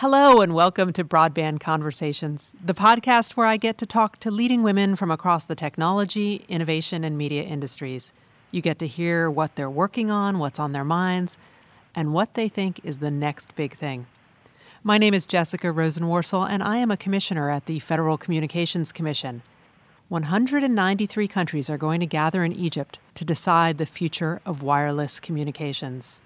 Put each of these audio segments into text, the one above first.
Hello, and welcome to Broadband Conversations, the podcast where I get to talk to leading women from across the technology, innovation, and media industries. You get to hear what they're working on, what's on their minds, and what they think is the next big thing. My name is Jessica Rosenworcel, and I am a commissioner at the Federal Communications Commission. 193 countries are going to gather in Egypt to decide the future of wireless communications.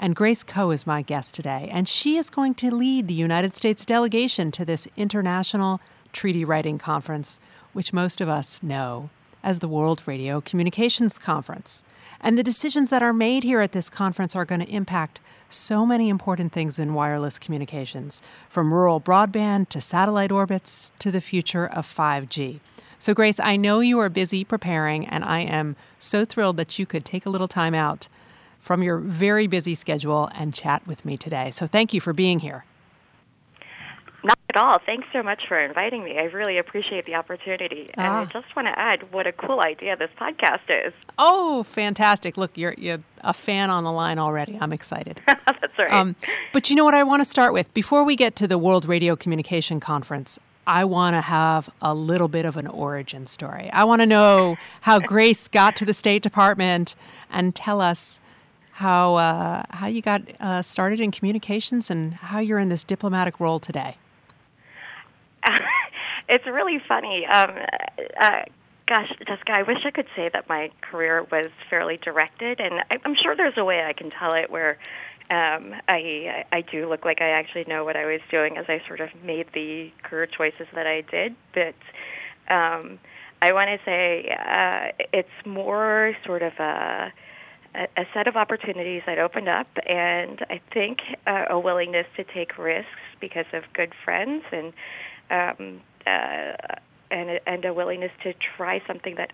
And Grace Koh is my guest today, and she is going to lead the United States delegation to this international treaty writing conference, which most of us know as the World Radio Communications Conference. And the decisions that are made here at this conference are going to impact so many important things in wireless communications, from rural broadband to satellite orbits to the future of 5G. So, Grace, I know you are busy preparing, and I am so thrilled that you could take a little time out from your very busy schedule and chat with me today. So, thank you for being here. Not at all. Thanks so much for inviting me. I really appreciate the opportunity. And ah. I just want to add what a cool idea this podcast is. Oh, fantastic. Look, you're, you're a fan on the line already. I'm excited. That's right. Um, but you know what I want to start with? Before we get to the World Radio Communication Conference, I want to have a little bit of an origin story. I want to know how Grace got to the State Department and tell us how uh, how you got uh, started in communications and how you're in this diplomatic role today. it's really funny. Um, uh, gosh, Jessica, I wish I could say that my career was fairly directed, and I, I'm sure there's a way I can tell it where um, I I do look like I actually know what I was doing as I sort of made the career choices that I did, but um, I want to say uh, it's more sort of a, a set of opportunities that opened up, and I think uh, a willingness to take risks because of good friends and um, uh, and and a willingness to try something that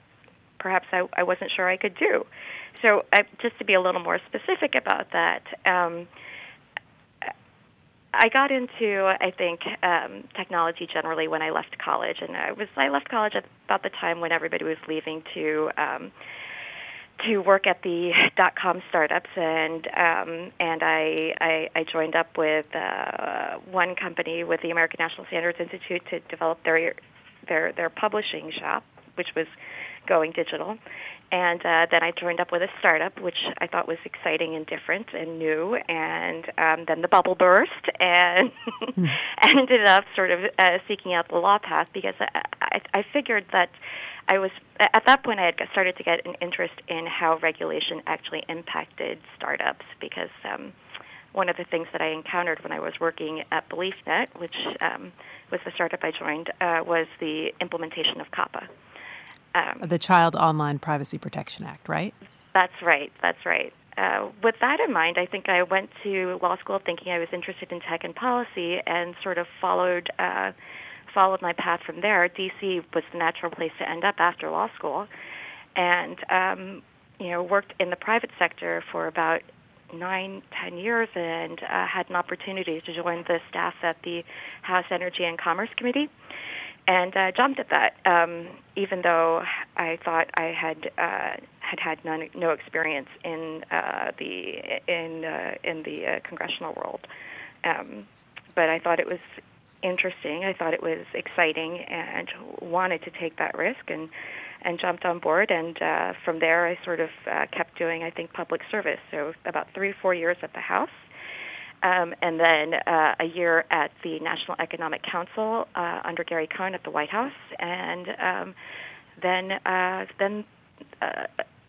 perhaps I, I wasn't sure I could do. So, uh, just to be a little more specific about that, um, I got into, I think, um, technology generally when I left college, and I was I left college at about the time when everybody was leaving to. Um, to work at the dot com startups and um, and I, I, I joined up with uh, one company with the American National Standards Institute to develop their their their publishing shop, which was going digital. And uh, then I joined up with a startup, which I thought was exciting and different and new. And um, then the bubble burst, and mm. ended up sort of uh, seeking out the law path because I, I, I figured that I was at that point I had started to get an interest in how regulation actually impacted startups because um, one of the things that I encountered when I was working at BeliefNet, which um, was the startup I joined, uh, was the implementation of COPPA. Um, the Child Online Privacy Protection Act, right? That's right. That's right. Uh, with that in mind, I think I went to law school thinking I was interested in tech and policy, and sort of followed uh, followed my path from there. DC was the natural place to end up after law school, and um, you know worked in the private sector for about nine, ten years, and uh, had an opportunity to join the staff at the House Energy and Commerce Committee and uh, jumped at that, um, even though I thought I had uh, had had none, no experience in uh, the in uh, in the uh, congressional world. Um, but I thought it was interesting. I thought it was exciting, and wanted to take that risk and and jumped on board. And uh, from there, I sort of uh, kept doing, I think, public service. So about three, four years at the House, um, and then uh, a year at the National Economic Council uh, under Gary Cohn at the White House, and um, then uh, then uh,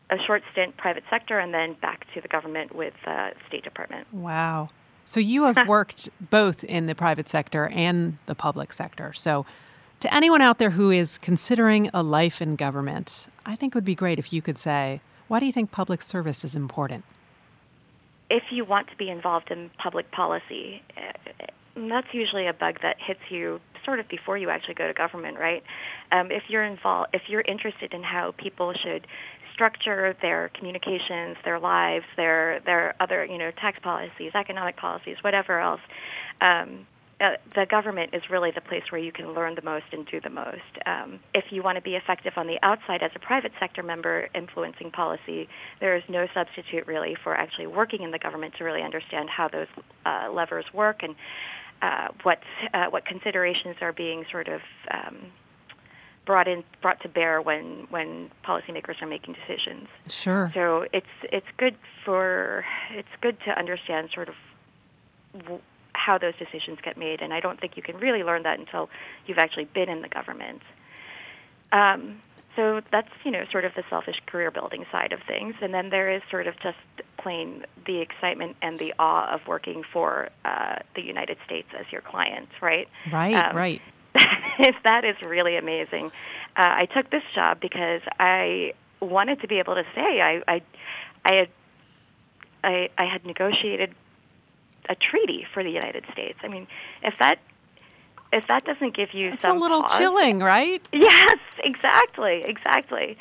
a short stint private sector, and then back to the government with uh, State Department. Wow! So you have worked both in the private sector and the public sector. So. To anyone out there who is considering a life in government, I think it would be great if you could say, why do you think public service is important? if you want to be involved in public policy, uh, that's usually a bug that hits you sort of before you actually go to government, right? Um, if you're involved, if you're interested in how people should structure their communications, their lives, their their other you know tax policies, economic policies, whatever else, um, uh, the government is really the place where you can learn the most and do the most. Um, if you want to be effective on the outside as a private sector member influencing policy, there is no substitute really for actually working in the government to really understand how those uh, levers work and uh, what uh, what considerations are being sort of um, brought in brought to bear when when policymakers are making decisions. Sure. So it's it's good for it's good to understand sort of w- how those decisions get made, and I don't think you can really learn that until you've actually been in the government. Um, so that's you know sort of the selfish career building side of things, and then there is sort of just plain the excitement and the awe of working for uh, the United States as your client, right? Right, um, right. that is really amazing. Uh, I took this job because I wanted to be able to say I I, I had I, I had negotiated a treaty for the United States. I mean, if that if that doesn't give you it's some a little pause, chilling, right? Yes, exactly, exactly.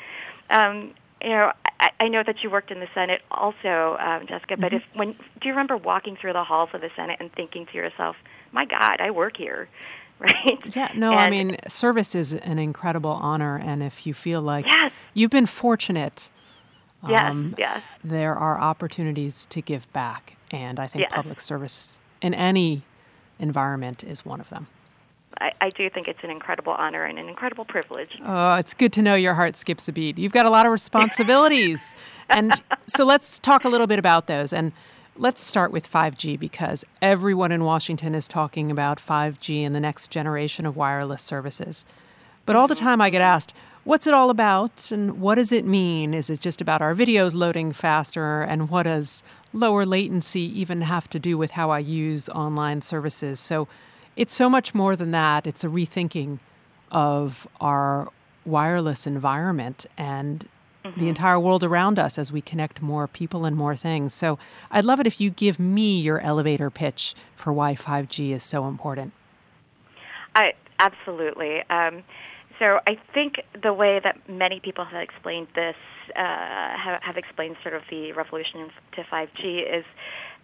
Um, you know, I, I know that you worked in the Senate also, um, Jessica. But mm-hmm. if when do you remember walking through the halls of the Senate and thinking to yourself, "My God, I work here." Right? Yeah, no, and, I mean, service is an incredible honor. And if you feel like yes. you've been fortunate, um, yes, yes. there are opportunities to give back. And I think yes. public service in any environment is one of them. I, I, do think it's an incredible honor and an incredible privilege. Oh, it's good to know your heart skips a beat. You've got a lot of responsibilities. and so let's talk a little bit about those. And let's start with 5G because everyone in Washington is talking about 5G and the next generation of wireless services. But all the mm-hmm. time I get asked, what's it all about and what does it mean? Is it just about our videos loading faster? And what does lower latency even have to do with how I use online services? So it's so much more than that. It's a rethinking of our wireless environment and mm-hmm. the entire world around us as we connect more people and more things. So I'd love it if you give me your elevator pitch for why 5G is so important. I absolutely. Um, so I think the way that many people have explained this, uh, have, have, explained sort of the revolution to 5G is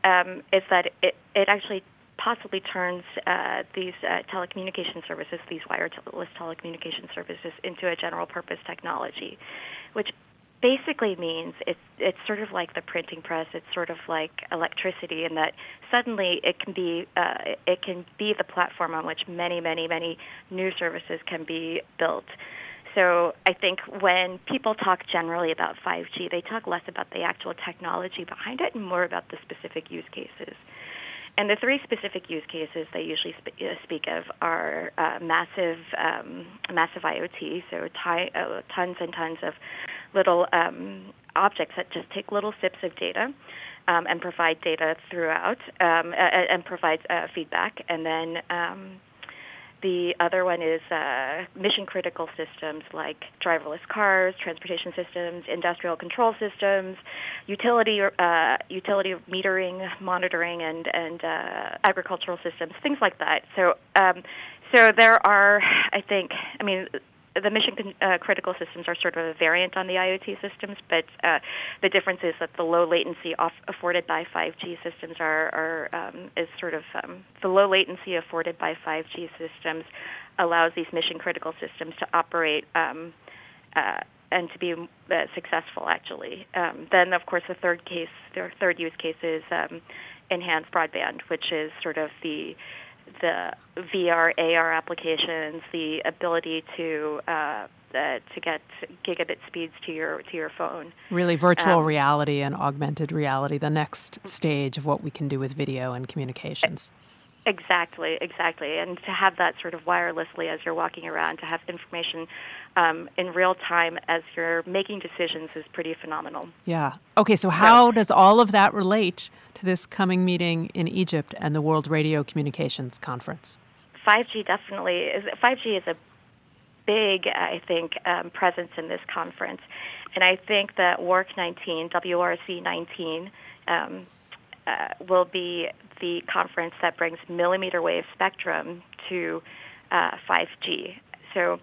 um, is that it, it actually possibly turns uh, these uh, telecommunication services, these wireless telecommunication services, into a general purpose technology, which basically means it's it's sort of like the printing press. It's sort of like electricity, in that suddenly it can be uh, it can be the platform on which many many many new services can be built. So I think when people talk generally about 5G, they talk less about the actual technology behind it and more about the specific use cases. And the three specific use cases they usually sp- uh, speak of are uh, massive, um, massive IoT, so t- uh, tons and tons of little um, objects that just take little sips of data um, and provide data throughout um, and provide uh, feedback, and then um, the other one is uh, mission critical systems like driverless cars, transportation systems, industrial control systems, utility uh, utility metering, monitoring, and and uh, agricultural systems, things like that. So um, so there are, I think, I mean, the mission uh, critical systems are sort of a variant on the IoT systems, but uh, the difference is that the low latency off- afforded by 5G systems are, are um, is sort of um, the low latency afforded by 5G systems allows these mission critical systems to operate um, uh, and to be uh, successful. Actually, um, then of course the third case, the third use case is um, enhanced broadband, which is sort of the the VR, AR applications, the ability to uh, uh, to get gigabit speeds to your to your phone. Really, virtual um, reality and augmented reality, the next stage of what we can do with video and communications. Exactly, exactly. And to have that sort of wirelessly as you're walking around, to have information um, in real time as you're making decisions is pretty phenomenal. Yeah. Okay, so how so, does all of that relate to this coming meeting in Egypt and the World Radio Communications Conference? 5G definitely is. 5G is a big, I think, um, presence in this conference. And I think that WARC 19, WRC 19, um, uh, will be the conference that brings millimeter wave spectrum to uh, 5G. So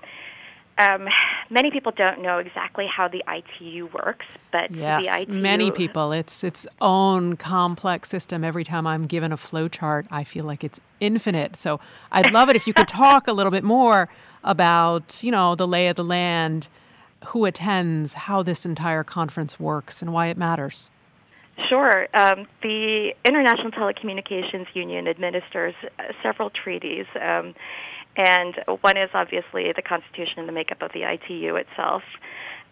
um, many people don't know exactly how the ITU works, but yes, the ITU, many people. It's its own complex system. Every time I'm given a flow chart, I feel like it's infinite. So I'd love it if you could talk a little bit more about, you know, the lay of the land, who attends, how this entire conference works, and why it matters. Sure. Um, the International Telecommunications Union administers uh, several treaties. Um, and one is obviously the Constitution and the makeup of the ITU itself.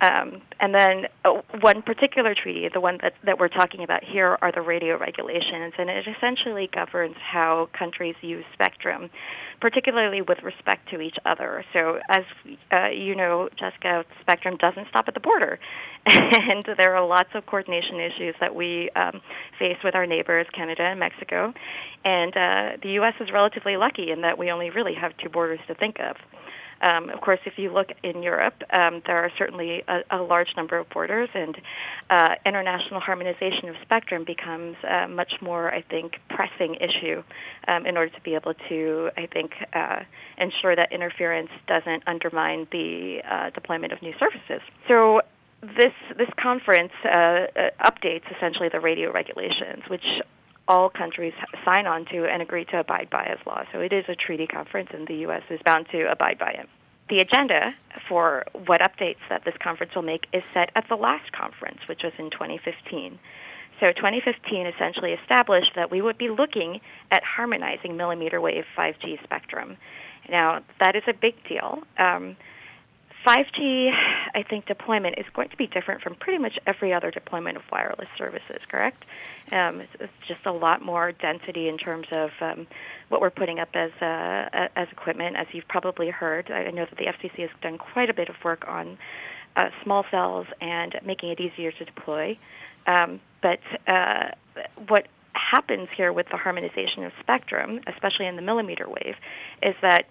Um, and then uh, one particular treaty, the one that, that we're talking about here, are the radio regulations, and it essentially governs how countries use spectrum, particularly with respect to each other. So, as uh, you know, Jessica, spectrum doesn't stop at the border, and there are lots of coordination issues that we um, face with our neighbors, Canada and Mexico. And uh, the U.S. is relatively lucky in that we only really have two borders to think of. Um, of course, if you look in Europe, um, there are certainly a, a, large number of borders, and uh, international harmonization of spectrum becomes a much more, I think, pressing issue um, in order to be able to, I think, uh, ensure that interference doesn't undermine the uh, deployment of new services. So this this conference uh, uh, updates essentially the radio regulations, which all countries sign on to and agree to abide by as law. So it is a treaty conference, and the U.S. is bound to abide by it. The agenda for what updates that this conference will make is set at the last conference, which was in 2015. So 2015 essentially established that we would be looking at harmonizing millimeter wave 5G spectrum. Now, that is a big deal. Um, 5G, I think, deployment is going to be different from pretty much every other deployment of wireless services, correct? Um, it's, it's, just a lot more density in terms of um, what we're putting up as, uh, as equipment. As you've probably heard, I know that the FCC has done quite a bit of work on uh, small cells and making it easier to deploy. Um, but uh, what happens here with the harmonization of spectrum, especially in the millimeter wave, is that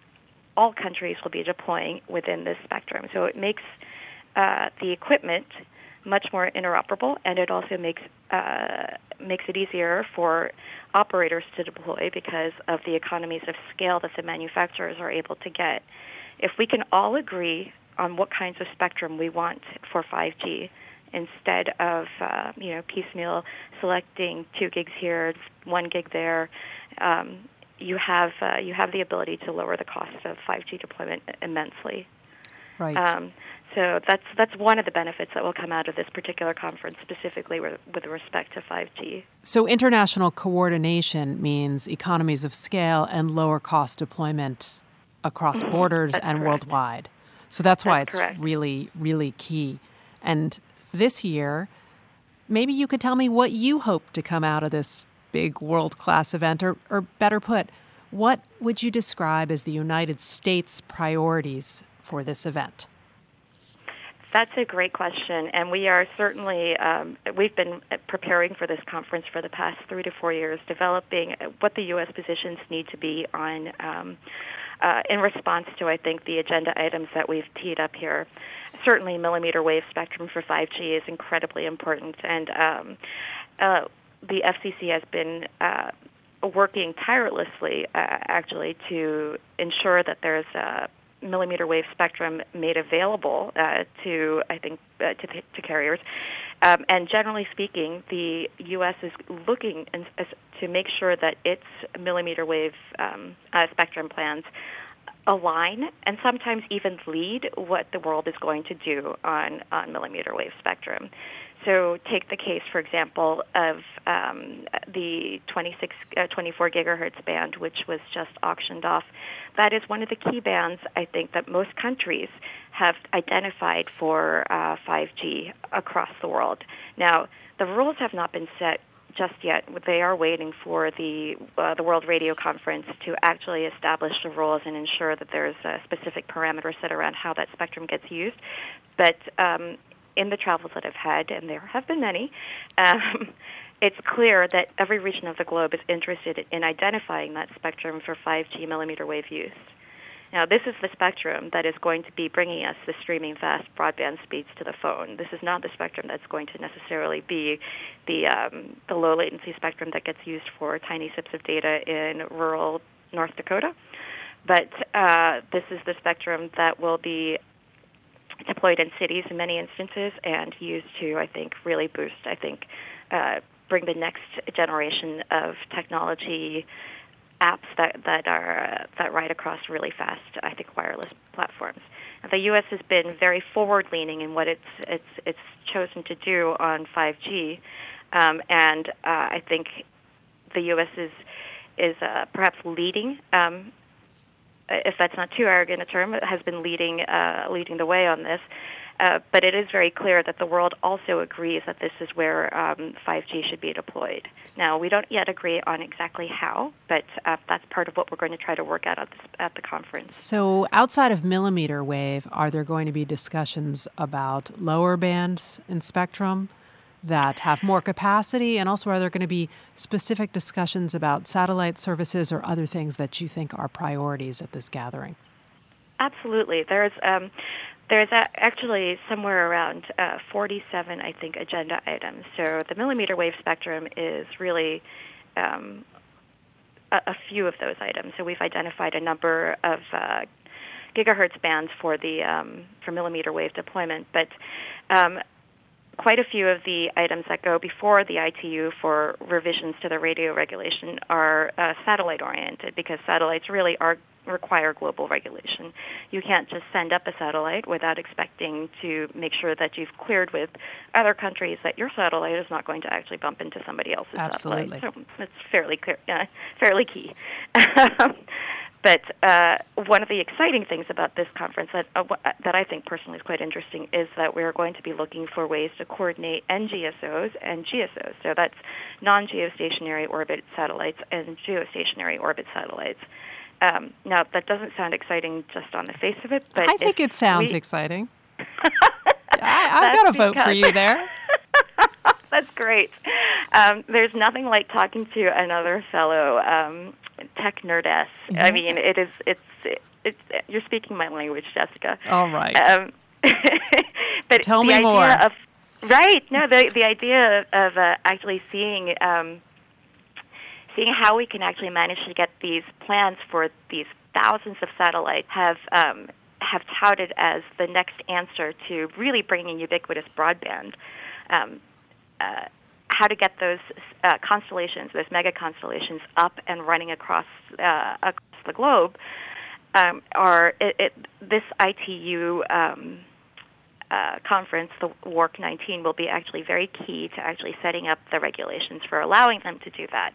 all countries will be deploying within this spectrum. So it makes uh, the equipment much more interoperable, and it also makes uh, makes it easier for operators to deploy because of the economies of scale that the manufacturers are able to get. If we can all agree on what kinds of spectrum we want for 5G, instead of uh, you know piecemeal selecting two gigs here, one gig there, um, you have uh, you have the ability to lower the cost of 5G deployment immensely. Right. Um, so that's that's one of the benefits that will come out of this particular conference, specifically with, with respect to 5G. So international coordination means economies of scale and lower cost deployment across mm-hmm. borders that's and correct. worldwide. So that's, that's why it's correct. really really key. And this year, maybe you could tell me what you hope to come out of this big world class event? Or, or better put, what would you describe as the United States' priorities for this event? That's a great question, and we are certainly um, we've been preparing for this conference for the past three to four years, developing what the U.S. positions need to be on um, uh, in response to I think the agenda items that we've teed up here. Certainly, millimeter wave spectrum for 5G is incredibly important, and um, uh, the FCC has been uh, working tirelessly, uh, actually, to ensure that there's a millimeter wave spectrum made available uh, to, I think, uh, to, to, carriers. Um, and generally speaking, the U.S. is looking in, to make sure that its millimeter wave um, uh, spectrum plans align and sometimes even lead what the world is going to do on, on millimeter wave spectrum. So, take the case, for example, of um, the 26, uh, 24 gigahertz band, which was just auctioned off. That is one of the key bands I think that most countries have identified for uh, 5G across the world. Now, the rules have not been set just yet. They are waiting for the uh, the World Radio Conference to actually establish the rules and ensure that there's a specific parameter set around how that spectrum gets used. But um, in the travels that I've had, and there have been many, um, it's clear that every region of the globe is interested in identifying that spectrum for 5G millimeter wave use. Now, this is the spectrum that is going to be bringing us the streaming fast broadband speeds to the phone. This is not the spectrum that's going to necessarily be the um, the low latency spectrum that gets used for tiny sips of data in rural North Dakota. But uh, this is the spectrum that will be deployed in cities in many instances and used to, I think, really boost, I think, uh, bring the next generation of technology apps that that are uh, that ride across really fast, I think, wireless platforms. The U.S. has been very forward-leaning in what it's it's it's chosen to do on 5G, um, and uh, I think the U.S. is is uh, perhaps leading. Um, if that's not too arrogant a term, has been leading uh, leading the way on this. Uh, but it is very clear that the world also agrees that this is where um, 5G should be deployed. Now, we don't yet agree on exactly how, but uh, that's part of what we're going to try to work out at, this, at the conference. So, outside of millimeter wave, are there going to be discussions about lower bands in spectrum? That have more capacity? And also, are there going to be specific discussions about satellite services or other things that you think are priorities at this gathering? Absolutely. There's um, there's actually somewhere around uh, 47, I think, agenda items. So the millimeter wave spectrum is really um, a, a, few of those items. So we've identified a number of uh, gigahertz bands for the um, for millimeter wave deployment, but um, quite a few of the items that go before the ITU for revisions to the radio regulation are uh, satellite oriented because satellites really are require global regulation. You can't just send up a satellite without expecting to make sure that you've cleared with other countries that your satellite is not going to actually bump into somebody else's Absolutely. satellite. So it's fairly clear, uh, fairly key. But uh, one of the exciting things about this conference that uh, that I think personally is quite interesting is that we are going to be looking for ways to coordinate NGSOs and GSOs. So that's non-geostationary orbit satellites and geostationary orbit satellites. Um, now that doesn't sound exciting just on the face of it, but I think it sounds we... exciting. I, have got a vote for you there. That's great. Um, there's nothing like talking to another fellow um, tech nerdess. Mm-hmm. I mean, it is it's it's you're speaking my language, Jessica. All right. Um, but tell the me idea more. Of, right. No, the the idea of uh, actually seeing um, seeing how we can actually manage to get these plans for these thousands of satellites have um, have touted as the next answer to really bringing ubiquitous broadband. Um, uh, how to get those uh, constellations, those mega constellations, up and running across uh, across the globe, um, are it, it, this ITU um, uh, conference, the WARC 19, will be actually very key to actually setting up the regulations for allowing them to do that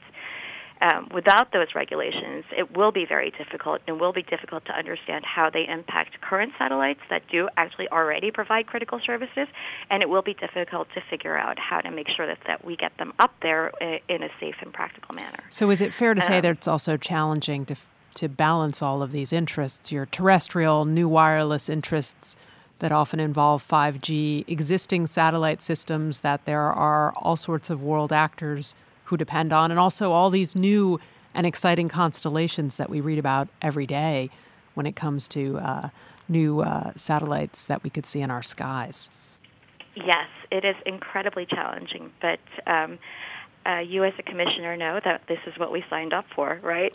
um, without those regulations, it will be very difficult and will be difficult to understand how they impact current satellites that do actually already provide critical services, and it will be difficult to figure out how to make sure that, that we get them up there in a safe and practical manner. So, is it fair to say um, that it's also challenging to to balance all of these interests, your terrestrial, new wireless interests? that often involve 5G, existing satellite systems, that there are all sorts of world actors who depend on, and also all these new and exciting constellations that we read about every day when it comes to uh, new uh, satellites that we could see in our skies. Yes, it is incredibly challenging, but um, uh, you as a commissioner know that this is what we signed up for, right?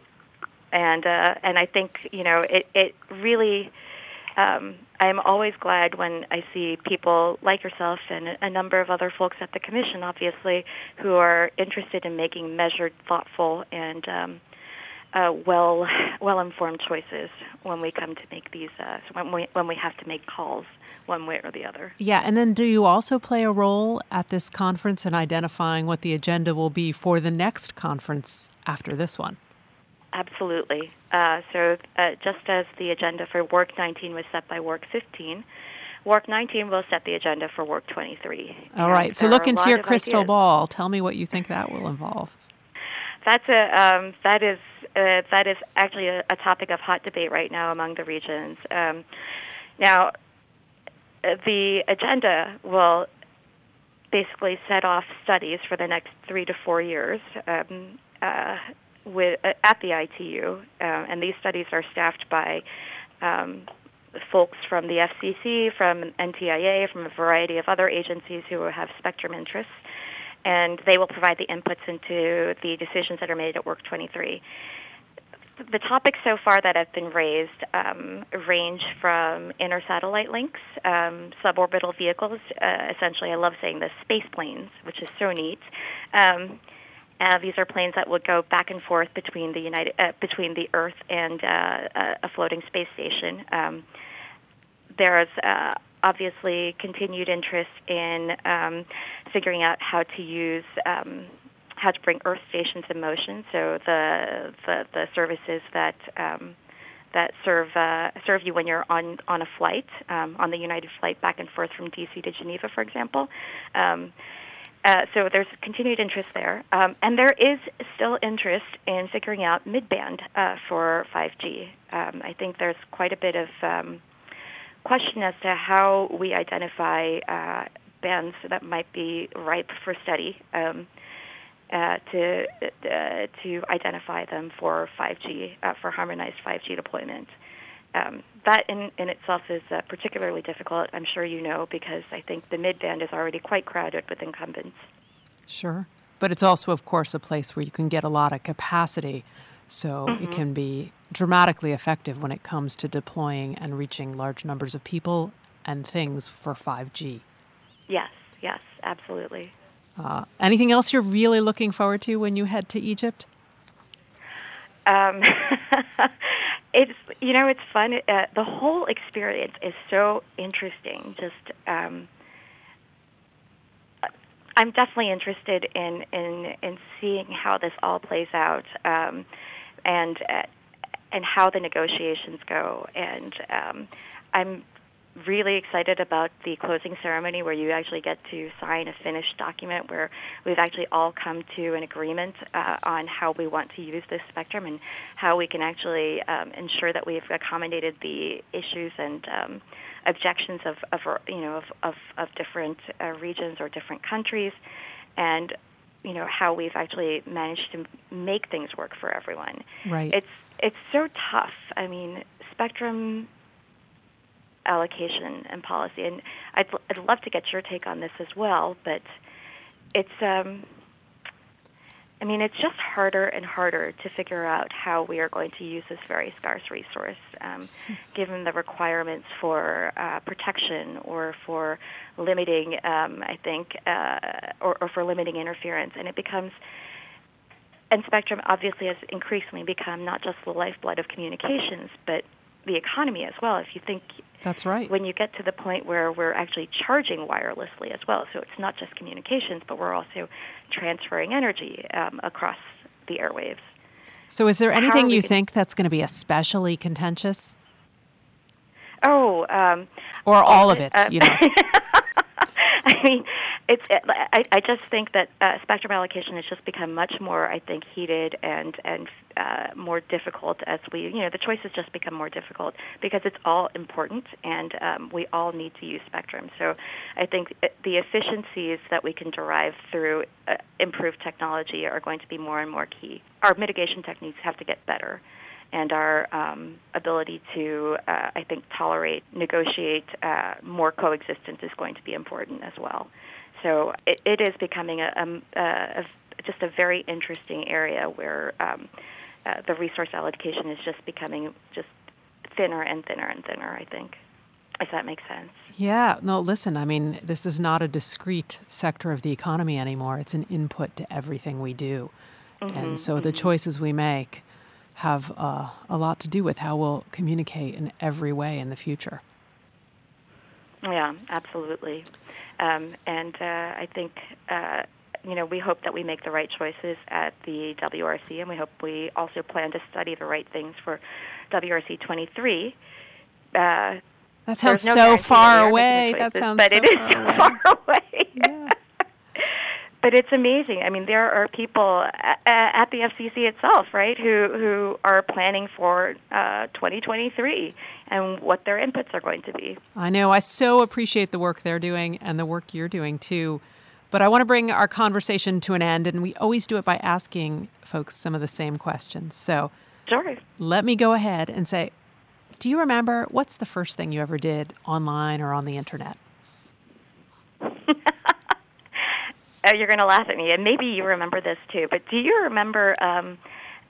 And uh, and I think you know it it really um, I'm always glad when I see people like yourself and a number of other folks at the commission, obviously, who are interested in making measured, thoughtful, and um, uh, well well informed choices when we come to make these uh, when we when we have to make calls one way or the other. Yeah, and then do you also play a role at this conference in identifying what the agenda will be for the next conference after this one? Absolutely. Uh, so, uh, just as the agenda for WRC 19 was set by WRC 15, WRC 19 will set the agenda for WRC 23. All right. So, look into your crystal ideas. ball. Tell me what you think that will involve. That's a um, that is uh, that is actually a, a, topic of hot debate right now among the regions. Um, now, uh, the agenda will basically set off studies for the next three to four years. Um, uh, with uh, at the ITU, uh, and these studies are staffed by um, folks from the FCC, from NTIA, from a variety of other agencies who have spectrum interests, and they will provide the inputs into the decisions that are made at WRC 23. the topics so far that have been raised um, range from inter satellite links, um, suborbital vehicles. Uh, essentially, I love saying this space planes, which is so neat. Um, uh, these are planes that would go back and forth between the United uh, between the Earth and uh, a floating space station. Um, there's uh, obviously continued interest in um, figuring out how to use um, how to bring Earth stations in motion. So the the, the services that um, that serve uh, serve you when you're on on a flight um, on the United flight back and forth from DC to Geneva, for example. Uh, so there's continued interest there, um, and there is still interest in figuring out midband uh, for 5G. Um, I think there's quite a bit of um, question as to how we identify uh, bands that might be ripe for study. Um, uh, to uh, to identify them for 5G uh, for harmonized 5G deployment. Um, that in, in itself is uh, particularly difficult. I'm sure you know because I think the midband is already quite crowded with incumbents. Sure, but it's also, of course, a place where you can get a lot of capacity, so mm-hmm. it can be dramatically effective when it comes to deploying and reaching large numbers of people and things for 5G. Yes, yes, absolutely. Uh, anything else you're really looking forward to when you head to Egypt? Um, it's you know it's fun. Uh, the whole experience is so interesting. Just um, I'm definitely interested in in in seeing how this all plays out, um, and uh, and how the negotiations go. And um, I'm really excited about the closing ceremony where you actually get to sign a finished document where we've actually all come to an agreement uh, on how we want to use this spectrum and how we can actually um, ensure that we've accommodated the issues and um, objections of, of you know of, of, of different uh, regions or different countries and you know how we've actually managed to make things work for everyone. Right. It's it's so tough. I mean, spectrum allocation and policy. And I'd, I'd love to get your take on this as well, but it's, um, I mean, it's just harder and harder to figure out how we are going to use this very scarce resource, um, given the requirements for uh, protection or for limiting, um, I think, uh, or, or for limiting interference. And it becomes and spectrum obviously has increasingly become not just the lifeblood of communications, but the economy as well. If you think that's right, when you get to the point where we're actually charging wirelessly as well, so it's not just communications, but we're also transferring energy um, across the airwaves. So, is there anything you think that's going to be especially contentious? Oh, um, or all of it, uh, you know. I mean, it's. I, I just think that uh, spectrum allocation has just become much more, I think, heated and and uh, more difficult as we, you know, the choices just become more difficult because it's all important and um, we all need to use spectrum. So, I think the efficiencies that we can derive through uh, improved technology are going to be more and more key. Our mitigation techniques have to get better and our um, ability to, uh, I think, tolerate, negotiate uh, more coexistence is going to be important as well. So it, it is becoming a, a, a, just a very interesting area where um, uh, the resource allocation is just becoming just thinner and thinner and thinner. I think, if that makes sense. Yeah. No. Listen. I mean, this is not a discrete sector of the economy anymore. It's an input to everything we do, mm-hmm, and so mm-hmm. the choices we make have uh, a lot to do with how we'll communicate in every way in the future. Yeah, absolutely. Um, and uh, I think, uh, you know, we hope that we make the right choices at the WRC, and we hope we also plan to study the right things for WRC 23. Uh, that sounds no so far away. That sounds but so it is far away. Far away. Yeah but it's amazing. I mean, there are people at the FCC itself, right, who who are planning for uh, 2023 and what their inputs are going to be. I know. I so appreciate the work they're doing and the work you're doing too. But I want to bring our conversation to an end, and we always do it by asking folks some of the same questions. So, sure. Let me go ahead and say, do you remember what's the first thing you ever did online or on the internet? oh, you're going to laugh at me, and maybe you remember this too. But do you remember um,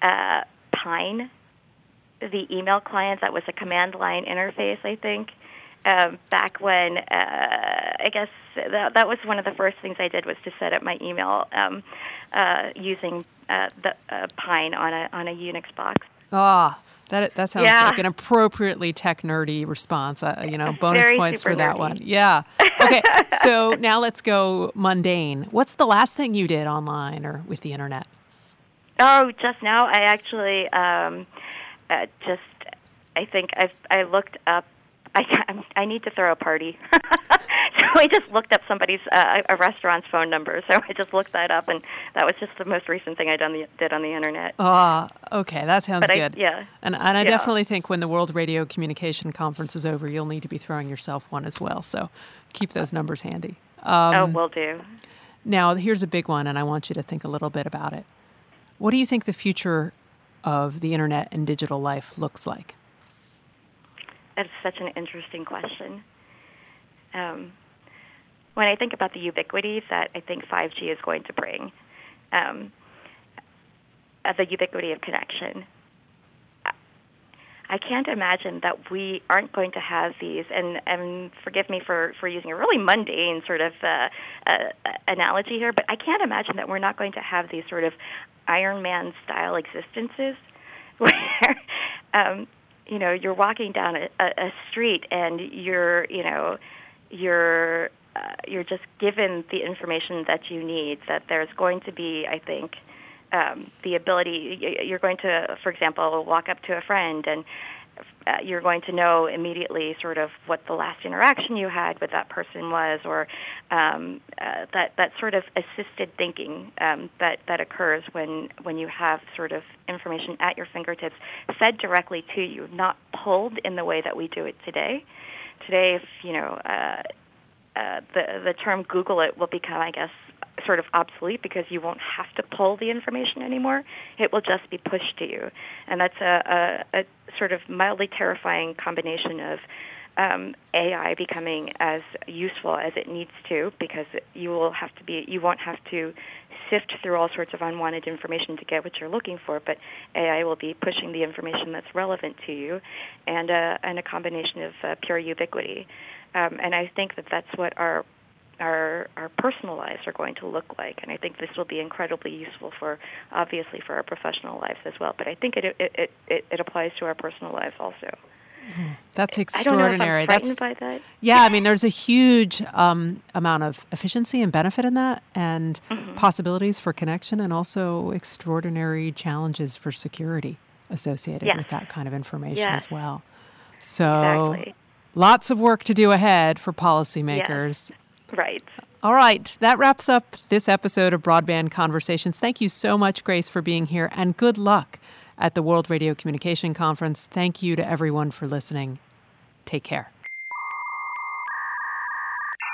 uh, Pine? the email client that was a command line interface, I think. Um, back when uh, I guess that, that was one of the first things I did was to set up my email um, uh, using uh, the uh, Pine on a on a Unix box. Ah, that that sounds Yeah. like an appropriately tech nerdy response. Uh, you know, bonus points for that nerdy. one. Yeah. Okay. so now let's go mundane. What's the last thing you did online or with the internet? Oh, just now I actually um, uh, just I think I've I looked up. I I need to throw a party, so I just looked up somebody's uh, a restaurant's phone number. So I just looked that up, and that was just the most recent thing I done the, did on the internet. Ah, okay, that sounds But I- good. yeah. And and I Yeah. definitely think when the World Radio Communication Conference is over, you'll need to be throwing yourself one as well. So keep those numbers handy. Um, oh, will do. Now, here's a big one, and I want you to think a little bit about it. What do you think the future of the internet and digital life looks like? That's such an interesting question. Um, when I think about the ubiquity that I think 5G is going to bring, um, uh, the ubiquity of connection, I- can't imagine that we aren't going to have these. And, and forgive me for, for using a really mundane sort of uh, uh, analogy here, but I can't imagine that we're not going to have these sort of Iron Man style existences where um, you know you're walking down a, a, street and you're you know you're uh, you're just given the information that you need that there's going to be I think um, the ability you're going to for example walk up to a friend and uh, you're going to know immediately sort of what the last interaction you had with that person was, or um, uh, that that sort of assisted thinking um, that that occurs when when you have sort of information at your fingertips, fed directly to you, not pulled in the way that we do it today. Today, if you know. Uh, uh, the the term Google it will become, I guess, sort of obsolete because you won't have to pull the information anymore. It will just be pushed to you, and that's a, a, a sort of mildly terrifying combination of um, AI becoming as useful as it needs to because you will have to be you won't have to sift through all sorts of unwanted information to get what you're looking for, but AI will be pushing the information that's relevant to you, and uh, and a combination of uh, pure ubiquity. Um, and I think that that's what our our our personal lives are going to look like, and I think this will be incredibly useful for obviously for our professional lives as well. But I think it it it, it, applies to our personal lives also. That's I extraordinary. don't know if I'm That's frightened by that. yeah. I mean, there's a huge um, amount of efficiency and benefit in that, and Mm-hmm. possibilities for connection, and also extraordinary challenges for security associated Yes. with that kind of information Yes. as well. So, Exactly. lots of work to do ahead for policymakers. Right. All right, that wraps up this episode of Broadband Conversations. Thank you so much, Grace, for being here, and good luck at the World Radio Communication Conference. Thank you to everyone for listening. Take care.